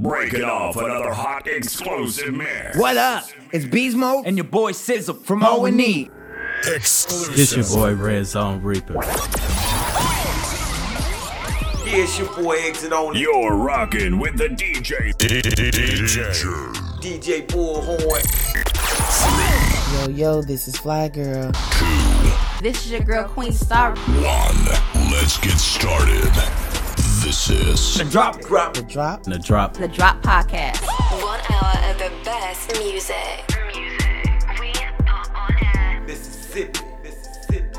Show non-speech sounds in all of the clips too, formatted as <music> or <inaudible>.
Breaking off another hot explosive mix. What up? It's Beast Mode and your boy Sizzle from O and E. Exclusive. This your boy Red Zone Reaper. Yeah, it's your boy Exit Only. You're rocking with the DJ. DJ. DJ Bullhorn. Yo, yo, this is Fly Girl. Two. This is your girl Queen Star. One. Let's get started. This is The Drop. Drop. The Drop. The Drop. The Drop Podcast. One hour of the best music. We are on air. Mississippi. Mississippi.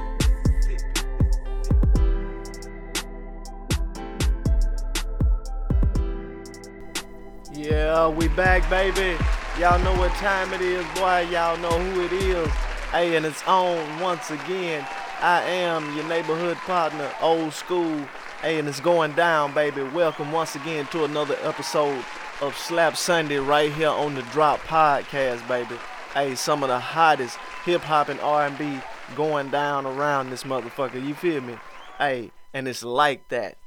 Yeah, we back, baby. Y'all know what time it is, boy. Y'all know who it is. Hey, and it's on once again. I am your neighborhood partner, old school. Hey, and it's going down, baby. Welcome once again to another episode of Slap Sunday right here on the Drop Podcast, baby. Hey, some of the hottest hip hop and R&B going down around this motherfucker. You feel me? Hey, and it's like that.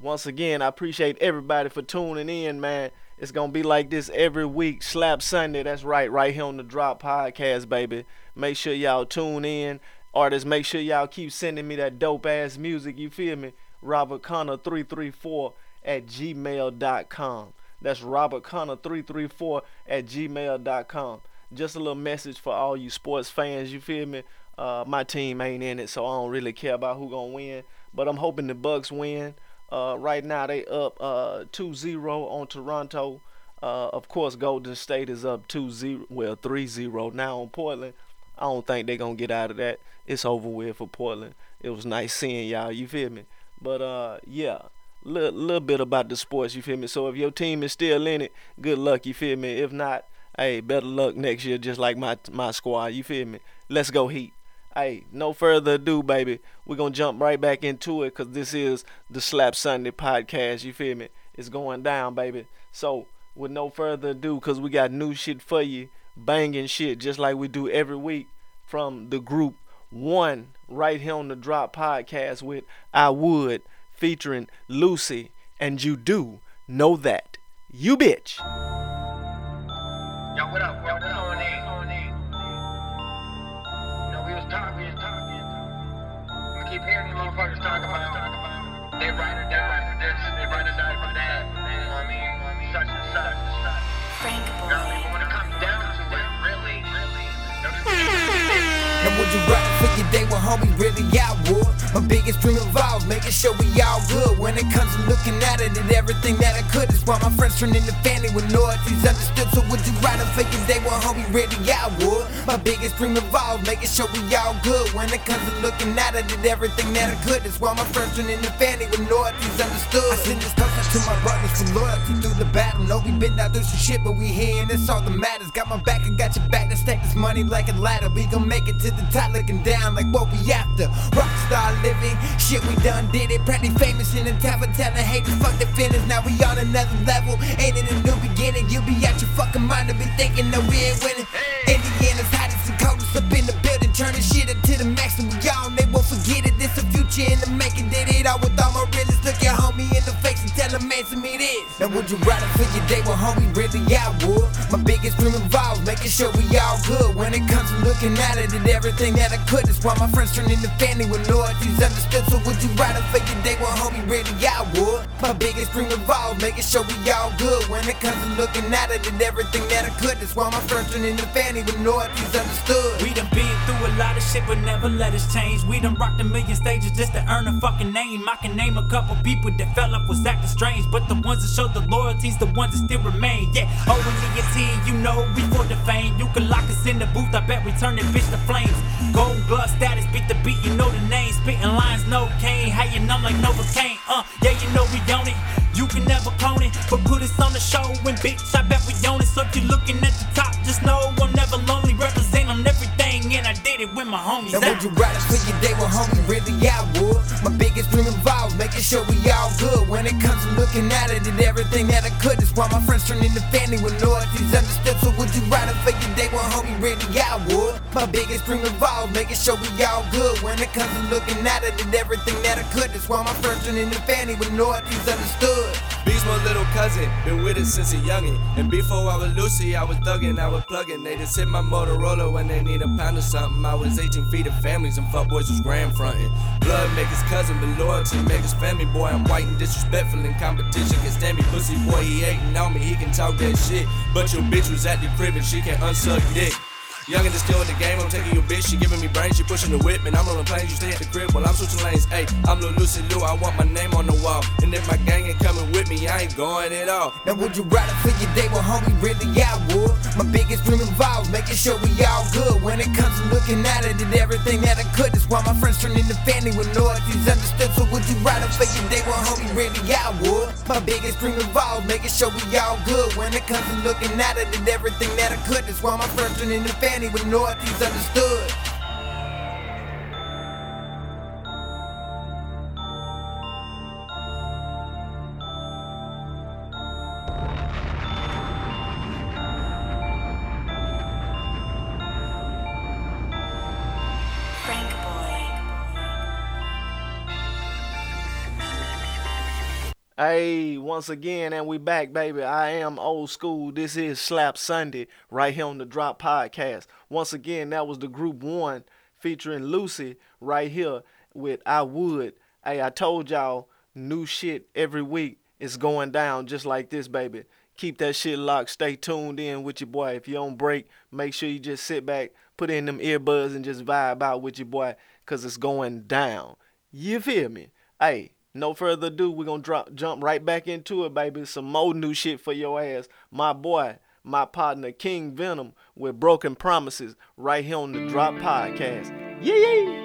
Once again, I appreciate everybody for tuning in, man. It's gonna be like this every week. Slap Sunday, that's right, right here on the Drop Podcast, baby. Make sure y'all tune in. Artists, make sure y'all keep sending me that dope ass music, you feel me? Robert Connor 334 at gmail.com. That's Robert Connor 334 at gmail.com. Just a little message for all you sports fans, you feel me? Uh, my team ain't in it, so I don't really care about who gonna win. But I'm hoping the Bucks win. Uh, right now they up uh, 2-0 on Toronto. Uh, of course, Golden State is up 2-0, well 3-0 now on Portland. I don't think they're gonna get out of that. It's over with for Portland. It was nice seeing y'all. You feel me? But uh, yeah, little little bit about the sports. You feel me? So if your team is still in it, good luck. You feel me? If not, hey, better luck next year. Just like my my squad. You feel me? Let's go Heat. Hey, no further ado, baby. We're gonna jump right back into it because this is the Slap Sunday podcast. You feel me? It's going down, baby. So with no further ado, because we got new shit for you, banging shit, just like we do every week from the group One right here on the Drop Podcast with I Would featuring Lucy and you do know that. You bitch. Yo, what up? Yo, what on it? You know, we was talking, we was talking. We keep hearing these motherfuckers talk about they ride or die for this, they ride or die for that. You know what I mean? Such and such and such. Frank Would you for your day with homie really I would My biggest dream involves making sure we all good. When it comes to looking at it and everything that I could Is why my friends turn into family with loyalties. Understood So would you rather for your day with homie really I would. My biggest dream involves making sure we all good. When it comes to looking at it and everything that I could Is why my friends turn into family with loyalties. Understood. I send this toast to my brothers for loyalty through the battle. Know we been out through some shit but we here and that's all that matters. Got my back and got your back, let's stack this money like a ladder. We gon' make it to the top looking down like what we after. Rockstar living, shit we done did it. Pretty famous in the town for telling haters fuck the feelings. Now we on another level, ain't it a new beginning? you'll be out your fucking mind to be thinking that we ain't winning. Indiana's hottest and coldest up in the building, turning shit up to the max and we on. They won't forget it. This a future in the making. Did it all with all my. Look your homie in the face and tell him answer me this. Now would you rather for your day with homie? Really, I would. My biggest dream involves making sure we all good. When it comes to looking at it and everything that I could, is why my friends turn into family with loyalties understood. So would you rather for your day with homie? Really, I would. My biggest dream involves making sure we all good. When it comes to looking at it and everything that I could, is why my friends turn into family with loyalties understood. We done been through a lot of shit, but never let us change. We done rocked a million stages just to earn a fucking name. I can name a couple people that fell off was acting strange, but the ones that showed the loyalties, the ones that still remain. Yeah, O and E you know we for the fame. You can lock us in the booth, I bet we turn that bitch to flames. Gold glove status, beat the beat, you know the name. Spitting lines, no cane, how you numb like Novocaine. Uh, yeah, you know we own it. You can never clone it, but put us on the show and bitch, I bet we own it. So if you're looking at the top, just know I'm never lonely. It with my homies. Now would you rather for your day with homie? Really, I would. My biggest dream involves making sure we all good. When it comes to looking at it and everything that I could, is why my friends turn into family with loyalties understood. So would you rather for your day with homie? Really, I would. My biggest dream involves making sure we all good. When it comes to looking at it and everything that I could, is why my friends turn into family with loyalties understood. Beast my little cousin, been with it since a youngin'. And before I was Lucy, I was thuggin', I was pluggin'. They just hit my Motorola when they need a pound or something. I was 18 feet of families and fuckboys was grand frontin'. Blood make his cousin, but loyalty make his family. Boy, I'm white and disrespectful in competition. Can stand me, pussy boy, he hatin' on me, he can talk that shit. But your bitch was at the crib and she can unsuck dick. Young and still in the game, I'm taking your bitch, she giving me brains, she pushing the whip, and I'm rolling planes, you stay at the crib while I'm switching lanes. Hey, I'm Lil Lucy Lou, I want my name on the wall. And if my gang ain't coming with me, I ain't going at all. Now would you rather for your day with homie? Really, I would. My biggest dream involves making sure we all good. When it comes to looking at it, did everything that I could. That's why my friends turn into family with loyalties understood. So would you ride rather for your day with homie? Really, I would. My biggest dream involves making sure we all good. When it comes to looking at it, did everything that I could. That's why my friends turn into family with loyalties understood. Once again, and we back, baby. I am old school. This is Slap Sunday right here on the Drop Podcast. Once again, that was the group one featuring Lucy right here with I Would. Hey, I told y'all new shit every week is going down just like this, baby. Keep that shit locked. Stay tuned in with your boy. If you on break, make sure you just sit back, put in them earbuds, and just vibe out with your boy, cause it's going down. You feel me? Hey, no further ado, we're gonna drop jump right back into it, baby. Some more new shit for your ass. My boy, my partner King Venom with Broken Promises right here on the Drop Podcast. Yeah, yeah.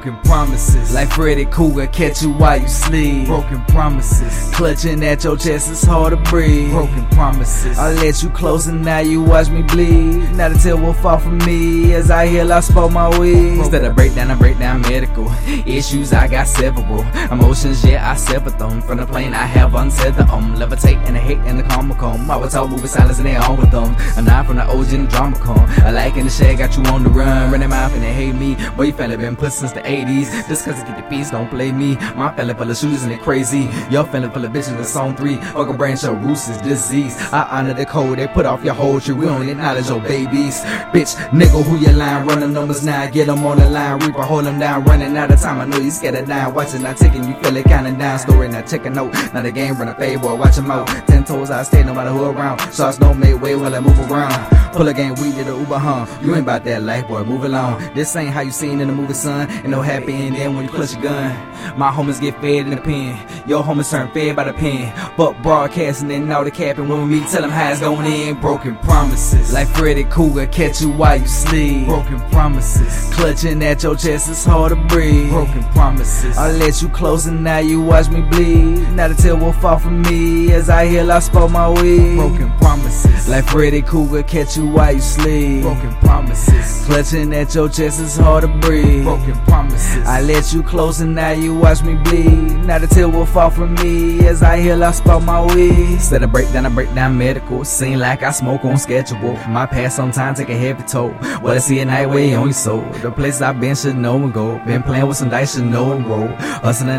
Broken promises, like Freddy Krueger, catch you while you sleep. Broken promises, clutching at your chest, it's hard to breathe. Broken promises, I let you close and now you watch me bleed. Not a tear will fall from me as I heal, I spoke my weed. Instead of breakdown, I break down medical issues. I got several emotions, yeah, I severed them from the plane. I have untethered them, levitate and the hate and the karma come. I was told moving silence and they on with them. A nine from the OG and the drama come. I like in the shade, got you on the run, running mouth and they hate me. Boy, you fella been put since the 80s. Just cause I get the beats, don't play me. My fella full of and they crazy. Your fella full of bitches in song three. Fuck a branch of roots is disease. I honor the code, they put off your whole tree. We don't acknowledge your babies. Bitch, nigga, who you line running numbers now? Get them on the line, Reaper, hold them down, running out of time. I know you scared of dying. Watching, not taking, you feel it counting down. Story, not checking out. Now the game run a favor, watch them out. Ten toes, I stay no matter who around. Shots don't make way while I move around. Pull a game, we did a Uber, huh? You ain't about that life, boy, move along. This ain't how you seen in the movie, son. Ain't no happy ending when you clutch your gun. My homies get fed in the pen. Your homies turn fed by the pen. But broadcasting and all the capping when we tell them how it's going in. Broken promises. Like Freddy Krueger, catch you while you sleep. Broken promises. Clutching at your chest, it's hard to breathe. Broken promises. I let you close and now you watch me bleed. Now the tear will fall from me as I heal, I spoke my weed. Broken promises. Like Freddy Krueger, catch you while you sleep. Broken promises. Clutching at your chest, it's hard to breathe. Broken promises. I let you close and now you watch me bleed. Now a tear will fall from me as I heal, I spoke my weed. Instead of breakdown, I break down medical. Seem like I smoke on schedule. My past sometimes take a heavy toll. What I see at night way on your soul. The place I've been should know and go. Been playing with some dice, should know and roll.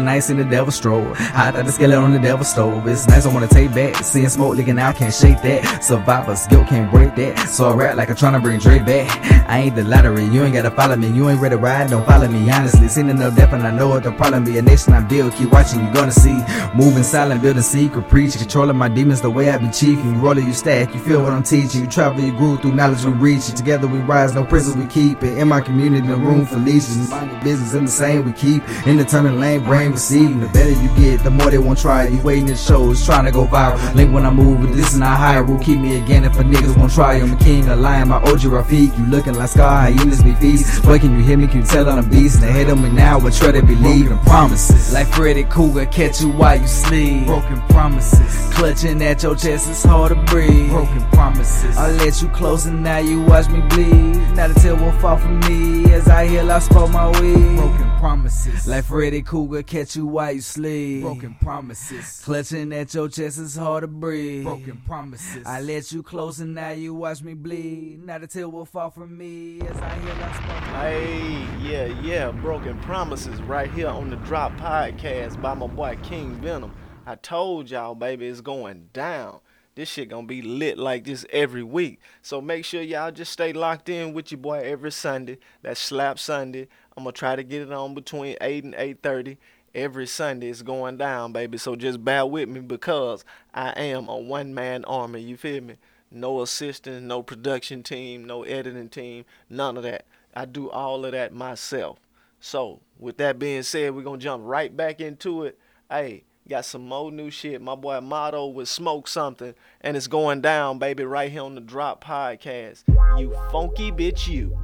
Nights in the devil stroll. Hot at the skillet on the devil stove. It's nice, I wanna take back. Seeing smoke leaking out, can't shake that. Survivor's guilt can't break that. So I rap like I'm trying to bring Dre back. I ain't the lottery, you ain't gotta follow me. You ain't ready to ride, don't follow me. Honestly, seen enough death and I know what the problem be. A nation I build, keep watching, you gonna see. Moving silent, building secret, preaching, controlling my demons the way I be chiefing. Rolling you stack, you feel what I'm teaching. You travel, you grew through knowledge we reach. it. Together we rise, no prison we keep it. In my community, no room for leeches. Mind your business in the same we keep. In the turning lane, brain receiving. The better you get, the more they won't try. You waiting in shows, trying to go viral. Link when I move, but this is not high rule. Keep me again if a niggas won't try. I'm a king, a lion, my OG Rafiq. You looking like Scar, hyenas be feast. Boy, can you hear me? Can you tell on the beast? To hate on me now, I try to believe in promises. Like Freddy Krueger, catch you while you sleep. Broken promises. Clutching at your chest, it's hard to breathe. Broken promises. I let you close and now you watch me bleed. Now the tear will fall from me as I heal, I spoke my weed. Broken promises. Like Freddy Krueger, catch you while you sleep. Broken promises. Clutching at your chest, is hard to breathe. Broken promises. I let you close and now you watch me bleed. Not a tear will fall from me as I hear I spoke my Hey, yeah, yeah, Broken Promises right here on the Drop Podcast by my boy King Venom. I told y'all, baby, it's going down. This shit gonna be lit like this every week. So make sure y'all just stay locked in with your boy every Sunday. That's Slap Sunday. I'm gonna try to get it on between 8 and 8.30. Every Sunday it's going down, baby. So just bear with me because I am a one-man army, you feel me? No assistants, no production team, no editing team, none of that. I do all of that myself. So, with that being said, we're gonna jump right back into it. Hey, got some more new shit. My boy Motto with Smoke Something, and it's going down, baby, right here on the Drop Podcast. You funky bitch, you.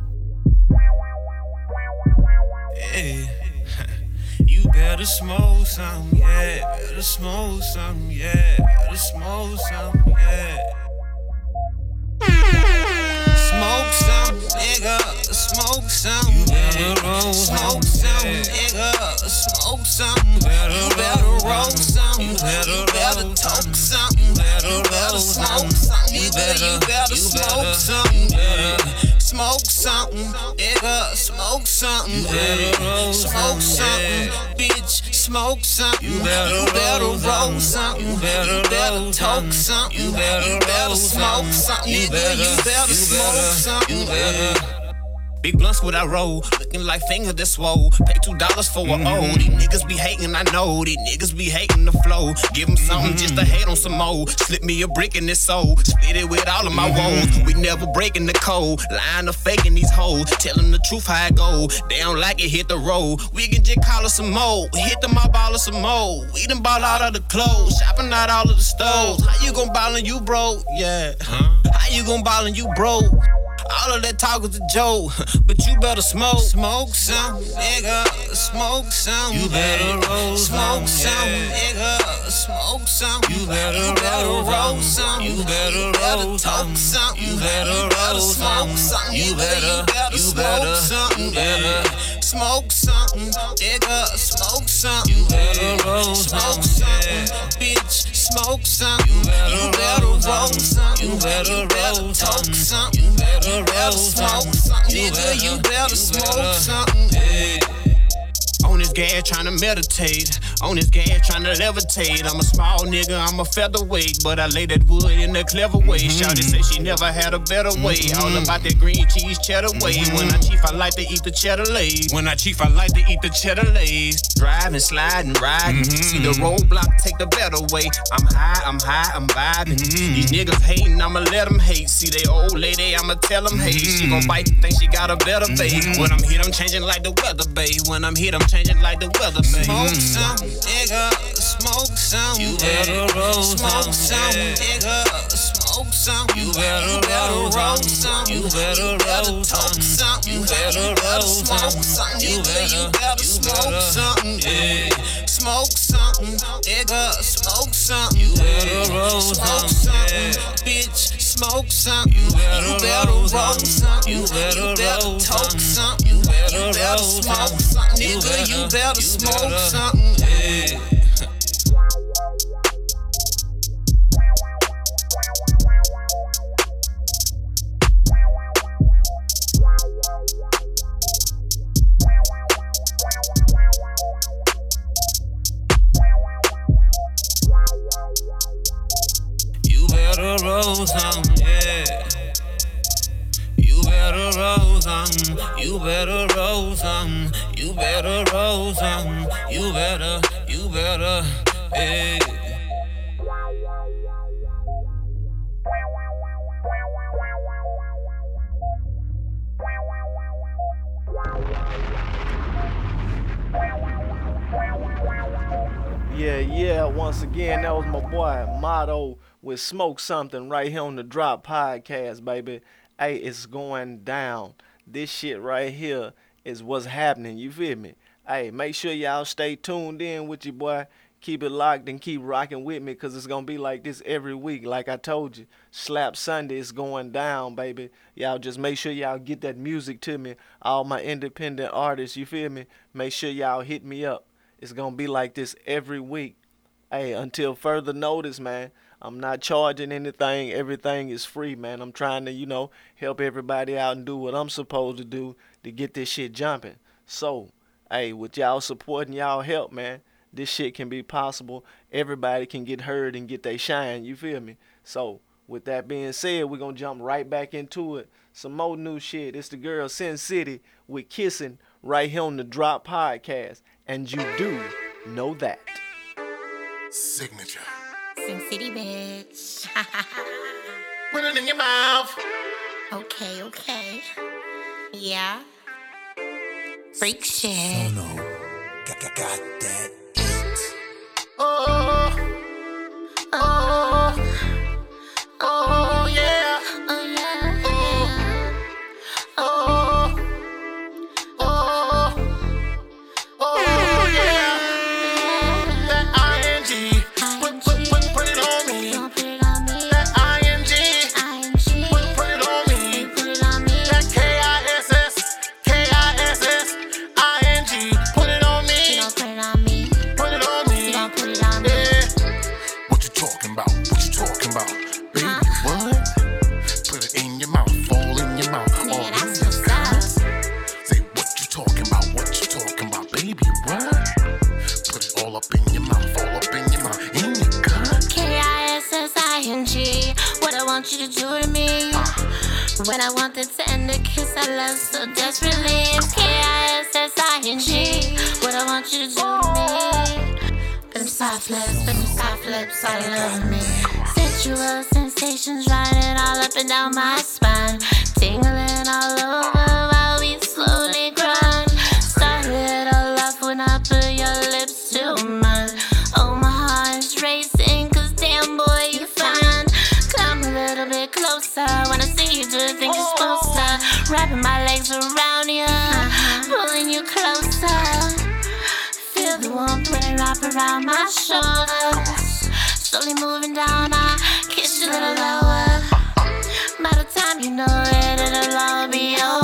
<laughs> You better smoke some, yeah. Better smoke some, yeah. Better smoke some, yeah. Smoke some, nigga. Smoke some. You better roll Smoke some, nigga. Smoke some. You better roll some. You better talk some. You better smoke some. You better, you better smoke some. Yeah. Smoke something, nigga. Smoke something. You better Smoke something, bitch. Smoke something. You better roll something. You better talk something. You better smoke something. Nigga, you better smoke something. You better. Big blunts what I roll, looking like finger that swole. Pay two dollars for a O. Mm-hmm. These niggas be hating, I know. These niggas be hating the flow. Give them something just to mm-hmm. hate on some more. Slip me a brick in this soul. Split it with all of my mm-hmm. woes. We never breaking the code. Lying or faking these hoes. Tell them the truth how it go. They don't like it, hit the road. We can just call us some more. Hit them up, ball us some more. We done ball out of the clothes. Shopping out all of the stores. How you gon' ball and you broke? Yeah. How you gon' ball and you broke? All of that talk was a joke, <laughs> but you better smoke. Smoke some, nigga. Smoke some. You better roll Smoke some, nigga. Smoke some. You better, roll some. You better roll talk some. You better roll smoke some. You better, you better, something, yeah. Smoke something, nigga. Smoke something. You better roll smoke something, bitch. Smoke something. You better roll something. You better roll talk something. You better smoke something, nigga. You better smoke something. On this gas to meditate. On this gas to levitate. I'm a small nigga, I'm a featherweight. But I lay that wood in a clever way. Mm-hmm. Shawty say she never had a better way. Mm-hmm. All about that green cheese cheddar way. Mm-hmm. When I chief, I like to eat the cheddar lays. When I chief, I like to eat the cheddar lays. Driving, sliding, riding. See the roadblock, take the better way. I'm high, I'm high, I'm vibing. These niggas hating, I'ma let them hate. See they old lady, I'ma tell them hate. She gon' bite, think she got a better babe. When I'm hit, I'm changing like the weather, babe. When I'm hit, I'm changing like the weather, mm-hmm. babe. Smoke some, nigga. Smoke some. You better roll Smoke some, nigga. Smoke some. You better, roll some. You better roll some. You better roll smoke some. You better, smoke something. Yeah. Smoke something, nigga. Smoke something. You better roll smoke something, bitch. Smoke something. You better, roll something. You better, roll talk something. You better, roll smoke something, nigga. You better smoke something. Yeah. Better roll some, yeah. You better roll some. You better roll some. You better roll some. You better, you better, yeah. Yeah, yeah, once again, that was my boy Motto with Smoke Something right here on the Drop Podcast, baby. Hey, it's going down. This shit right here is what's happening. You feel me? Hey, make sure y'all stay tuned in with your boy. Keep it locked and keep rocking with me because it's going to be like this every week. Like I told you, Slap Sunday is going down, baby. Y'all just make sure y'all get that music to me. All my independent artists, you feel me? Make sure y'all hit me up. It's to be like this every week. Hey, until further notice, man. I'm not charging anything. Everything is free, man. I'm trying to, you know, help everybody out and do what I'm supposed to do to get this shit jumping. So, hey, with y'all support and y'all help, man, this shit can be possible. Everybody can get heard and get they shine. You feel me? So, with that being said, we're gonna jump right back into it. Some more new shit. It's the girl Sin City with kissing right here on the Drop Podcast. And you do know that. Signature. Sin City, bitch. <laughs> Put it in your mouth. Okay, okay. Yeah. Freak shit. No, no. Got, got, got that. Oh, oh, When I want the tender kiss I love so desperately. It's K-I-S-S-I-N-G What I want you to do to me. Put them soft lips, put them soft lips all over me. Sensual sensations running all up and down my spine. Tingling all over around my shoulders. Slowly moving down, I kiss you a little lower. By the time you know it, it'll all be over.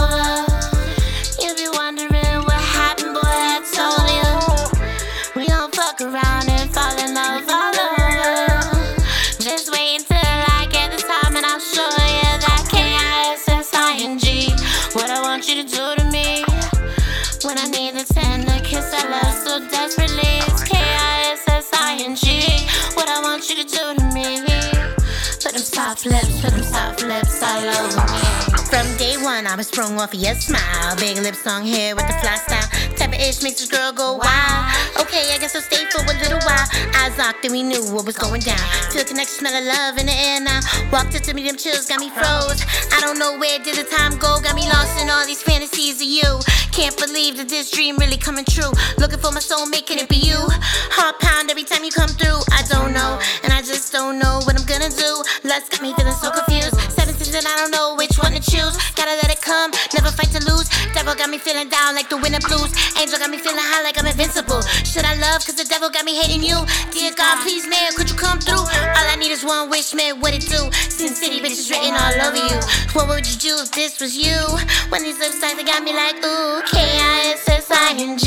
Lips all over me. From day one, I was sprung off of your smile. Big lips, long hair with the fly style. Type of ish makes a girl go wild. Okay, I guess I'll stay for a little while. Eyes locked and we knew what was going down. Feel connection, smell of love in the air now. Walked up to me, them chills got me froze. I don't know where did the time go. Got me lost in all these fantasies of you. Can't believe that this dream really coming true. Looking for my soulmate, can it be you? Heart pound every time you come through. I don't know, and I just don't know what I'm gonna do. Lust got me feeling so confused. And I don't know which one to choose. Gotta let it come, never fight to lose. Devil got me feeling down like the winter blues. Angel got me feeling high like I'm invincible. Should I love? Cause the devil got me hating you. Dear God, please, man, could you come through? All I need is one wish, man, what it do? Sin City bitches written all over you. What would you do if this was you? When these lips like they got me like, ooh, K-I-S-S-I-N-G.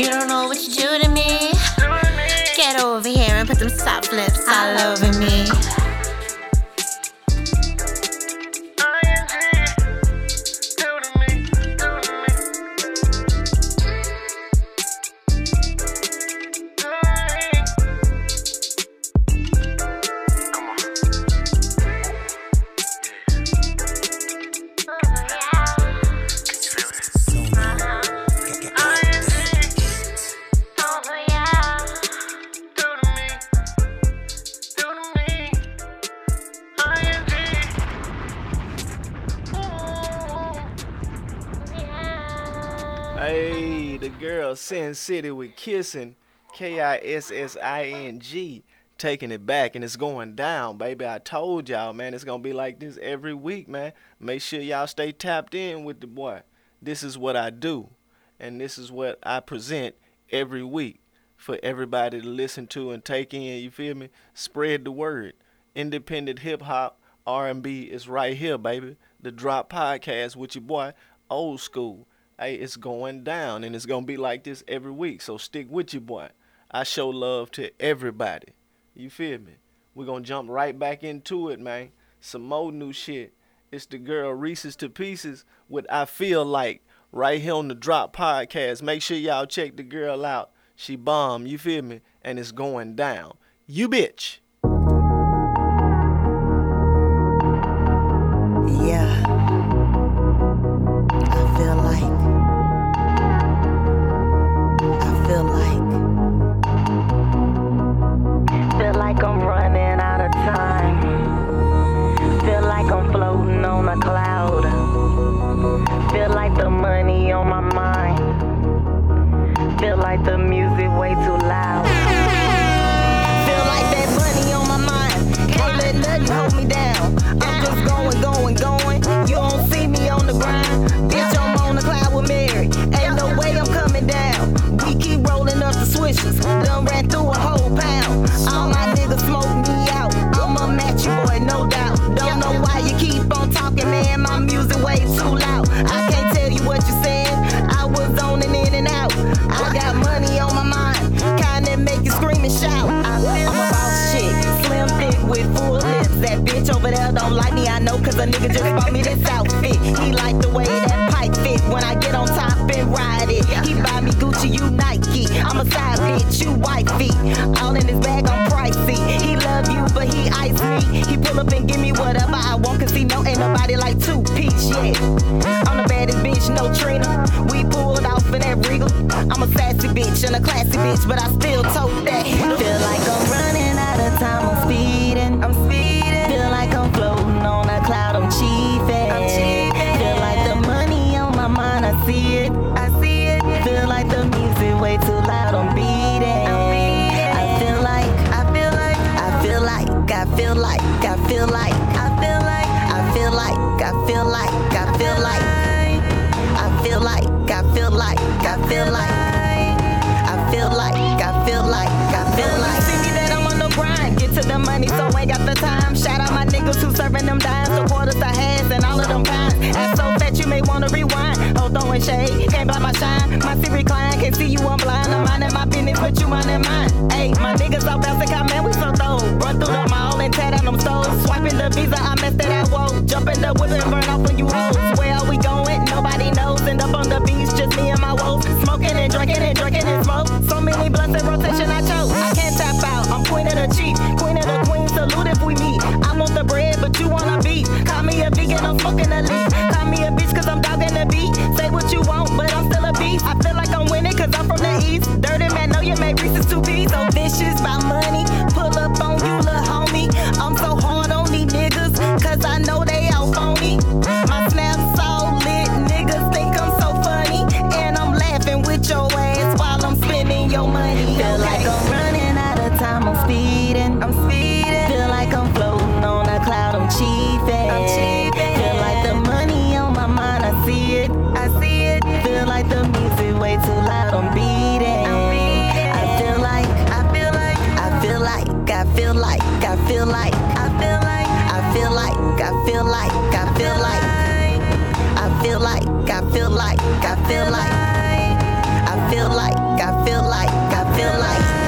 You don't know what you do to me. Get over here and put them soft lips all over me. Hey, the girl Sin City with kissing, K I S S I N G, taking it back and it's going down, baby. I told y'all, man, it's gonna be like this every week, man. Make sure y'all stay tapped in with the boy. This is what I do. and this is what I present every week for everybody to listen to and take in. You feel me? Spread the word. Independent hip hop, R&B is right here, baby. The Drop Podcast with your boy, Old School. Hey, it's going down, and it's gonna be like this every week. So stick with you, boy. I show love to everybody. You feel me? We're gonna jump right back into it, man. Some more new shit. It's the girl Reese's to Pieces with I Feel Like right here on the Drop Podcast. Make sure y'all check the girl out. She bomb, you feel me? And it's going down. You bitch. Over there don't like me, I know, cause a nigga just bought me this outfit. He like the way that pipe fit when I get on top and ride it. He buy me Gucci, you Nike. I'm a side bitch, you white feet. All in his bag, I'm pricey. He love you, but he ice me. He pull up and give me whatever I want, cause he know ain't nobody like two piece, yeah. I'm the baddest bitch, no Trina. We pulled off in that regal. I'm a sassy bitch and a classy bitch, but I still tote that. Feel like I'm throwing shade, can't buy my shine. My seat recline, can't see you, I'm blind. I'm minding my business, but you minding mine. Hey, my niggas all bouncing, man, we so throw. Run through the mall and tear down them stores. Swiping the visa, I messed that at whoa. Jump in the whip and burn off when you hoes. Where are we going? Nobody knows. End up on the beach, just me and my woes. Smoking and drinking and drinking and smoke. So many blunts in rotation, I choke. I can't tap out. I'm queen of the cheap, queen of the queen. Salute if we meet. I want the bread, but you wanna beat. Call me a vegan, I'm smoking a leaf. East. Dirty man, know you made Reese's two beats. So vicious about money. Pull up on you, little homie. I'm so hard on these niggas, cause I know they all phony. My snap's all lit, niggas think I'm so funny. And I'm laughing with your ass while I'm spending your money. Like, I feel like, I feel like, I feel like, I feel like, I feel like, I feel like, I feel like.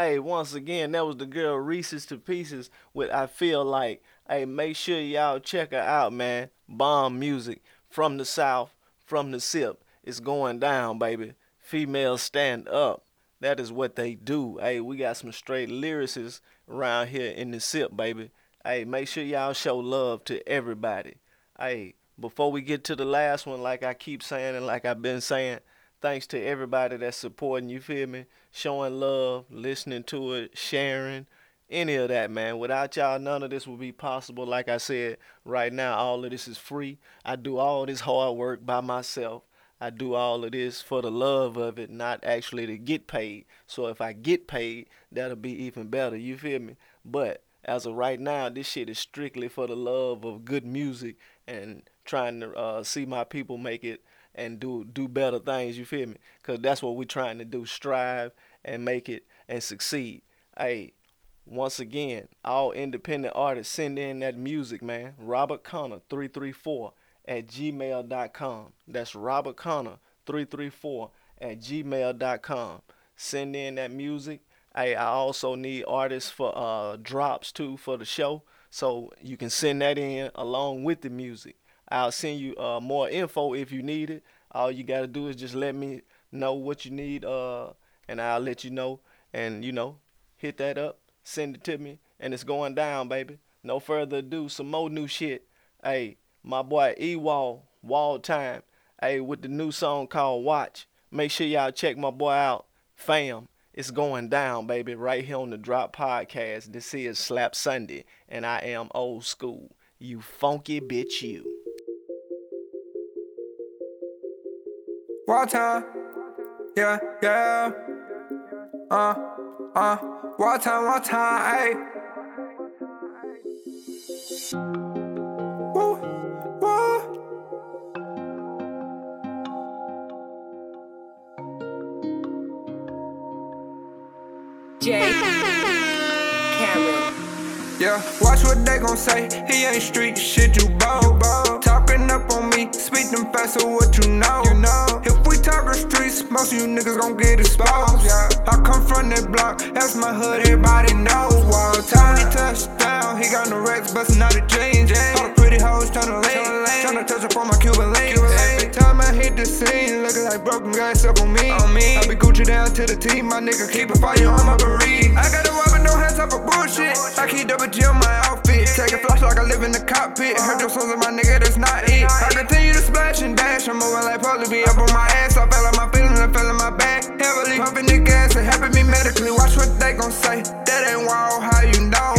Hey, once again, that was the girl Reese's to Pieces with I Feel Like. Hey, make sure y'all check her out, man. Bomb music from the South, from the SIP. It's going down, baby. Females stand up. That is what they do. Hey, we got some straight lyricists around here in the SIP, baby. Hey, make sure y'all show love to everybody. Hey, before we get to the last one, like I keep saying and like I've been saying, thanks to everybody that's supporting, you feel me? Showing love, listening to it, sharing, any of that, man. Without y'all, none of this would be possible. Like I said, right now, all of this is free. I do all this hard work by myself. I do all of this for the love of it, not actually to get paid. So if I get paid, that'll be even better. You feel me? But as of right now, this shit is strictly for the love of good music and trying to uh, see my people make it and do do better things. You feel me? Cause that's what we're trying to do: strive and make it and succeed. Hey, once again, all independent artists send in that music, man. Robert Connor three three four at gmail.com. That's Robert Connor 334 at gmail.com. Send in that music. Hey, I also need artists for uh, drops too for the show. So you can send that in along with the music. I'll send you uh, more info if you need it. All you got to do is just let me know what you need, uh, and I'll let you know. And, you know, hit that up, send it to me, and it's going down, baby. No further ado, some more new shit. Hey, my boy Ewall, Wall Time, hey, with the new song called Watch. Make sure y'all check my boy out, fam. It's going down, baby, right here on the Drop Podcast. This is Slap Sunday, and I am old school. You funky bitch, you. Time, yeah, yeah. Uh, uh, wall time, ayy. Jay Cameron. Yeah, watch what they gon' say. He ain't street shit, you bold. Talking up on me, speak them fast, so what? You know. Most of you niggas gon' get exposed. Yeah, I come from that block, that's my hood, everybody knows. Wild time, he touchdown, he got no racks, bustin' out the jeans. All the pretty hoes tryna lay, tryna touch up on my Cuban link. Every time I hit the scene, looking like broken glass up on me. On me, I be Gucci down to the team, my nigga keep a fire on my bereave. I got a weapon, no hands up for bullshit. I keep double G on my outfit, take a flash like I live in the cockpit. Heard your songs of my nigga, that's not it. I continue to splash and dash, I'm moving like Polly be up on my ass. Say. That ain't wild, how you know?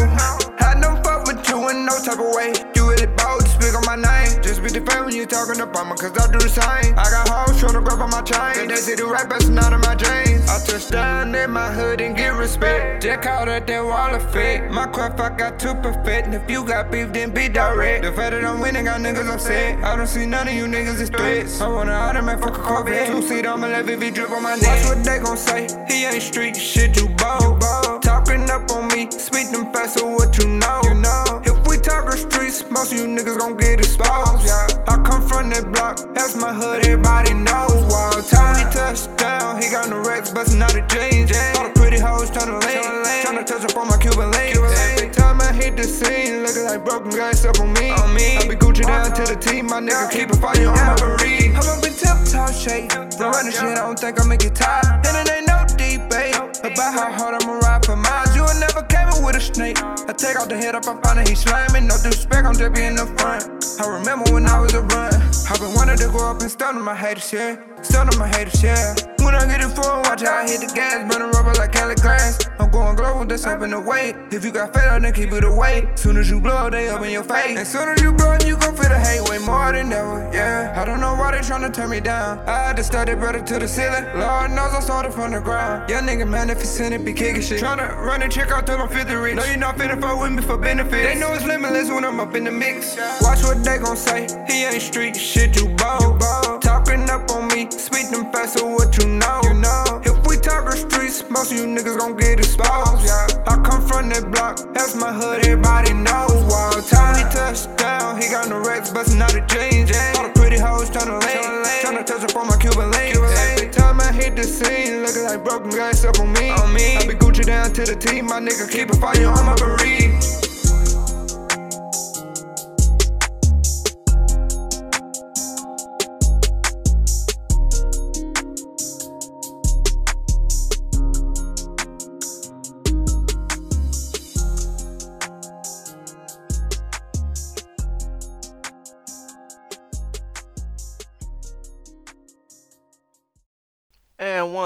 I don't fuck with you in no type of way. You really bold to speak on my name. Just be the fan when you talking about me, cause I do the same. I got hoes trying to grab on my chain. And They say the right best not in my jeans. I touch down in my hood and get respect. Just caught at that wall effect. My craft I got to perfect. And if you got beef, then be direct. The fact that I'm winning got niggas upset. I don't see none of you niggas as threats. I want an automatic fuck a Corvette. Two seat, I'ma let VV drip on my neck. Watch what they gon' say. He ain't street shit, you bold. Talking up on me, speak them fast, so what you know? You know. If we talk the streets, most of you niggas gon' get exposed. Yeah. I come from that block, that's my hood, everybody knows. Wild time, he touchdown, he got no racks, bustin' out the jeans. All the pretty hoes tryna lay, tryna touch up on my Cuban link. Every time I hit the scene, looking like broken guys up on me. On me. I be Gucci down to the team, my nigga keep a fire on my bereave. I'm up in tip top shape, run running shit, I don't think I'ma get tired. And it ain't no debate about how hard I'ma ride for miles. You ain't never came in with a snake. I take out the head up, I find it, he slamming. No disrespect, I'm just in the front. I remember when I was a run. I've been wanting to go up and stun on my haters, yeah. Stun on my haters, yeah. When I get it full, watch how I hit the gas, burning rubber like Cali glass. I'm going global, that's up in the way. If you got fed up, then keep it away. Soon as you blow, they up in your face. And soon as you blow, you gon' feel the hate way more than ever, yeah. I don't know why they tryna turn me down. I had to study brother to the ceiling. Lord knows I started from the ground. Young nigga, man, if you send it, be kicking shit. Tryna run and check out till I'm 50 rich. No, you're not finna fuck with me for benefits. They know it's limitless when I'm up in the mix. Watch what they gon' say. He ain't street shit, you bold. Talking up on me, speak them fast, so what you know? You know. If we talk the streets, most of you niggas gon' get exposed. Yeah. I come from that block, that's my hood, everybody knows. Wild time, he touchdown, he got no racks, bustin' out the jeans. All the pretty hoes tryna lay, tryna touch up on my Cuban link. Every time I hit the scene, looking like broken glass up on me. On me. I be Gucci down to the T, my nigga keep a fire on my bereave.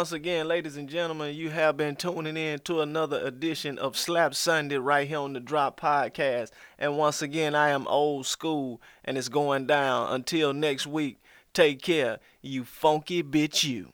Once again, ladies and gentlemen, you have been tuning in to another edition of Slap Sunday right here on the Drop Podcast. And once again, I am old school and it's going down. Until next week, take care, you funky bitch, you.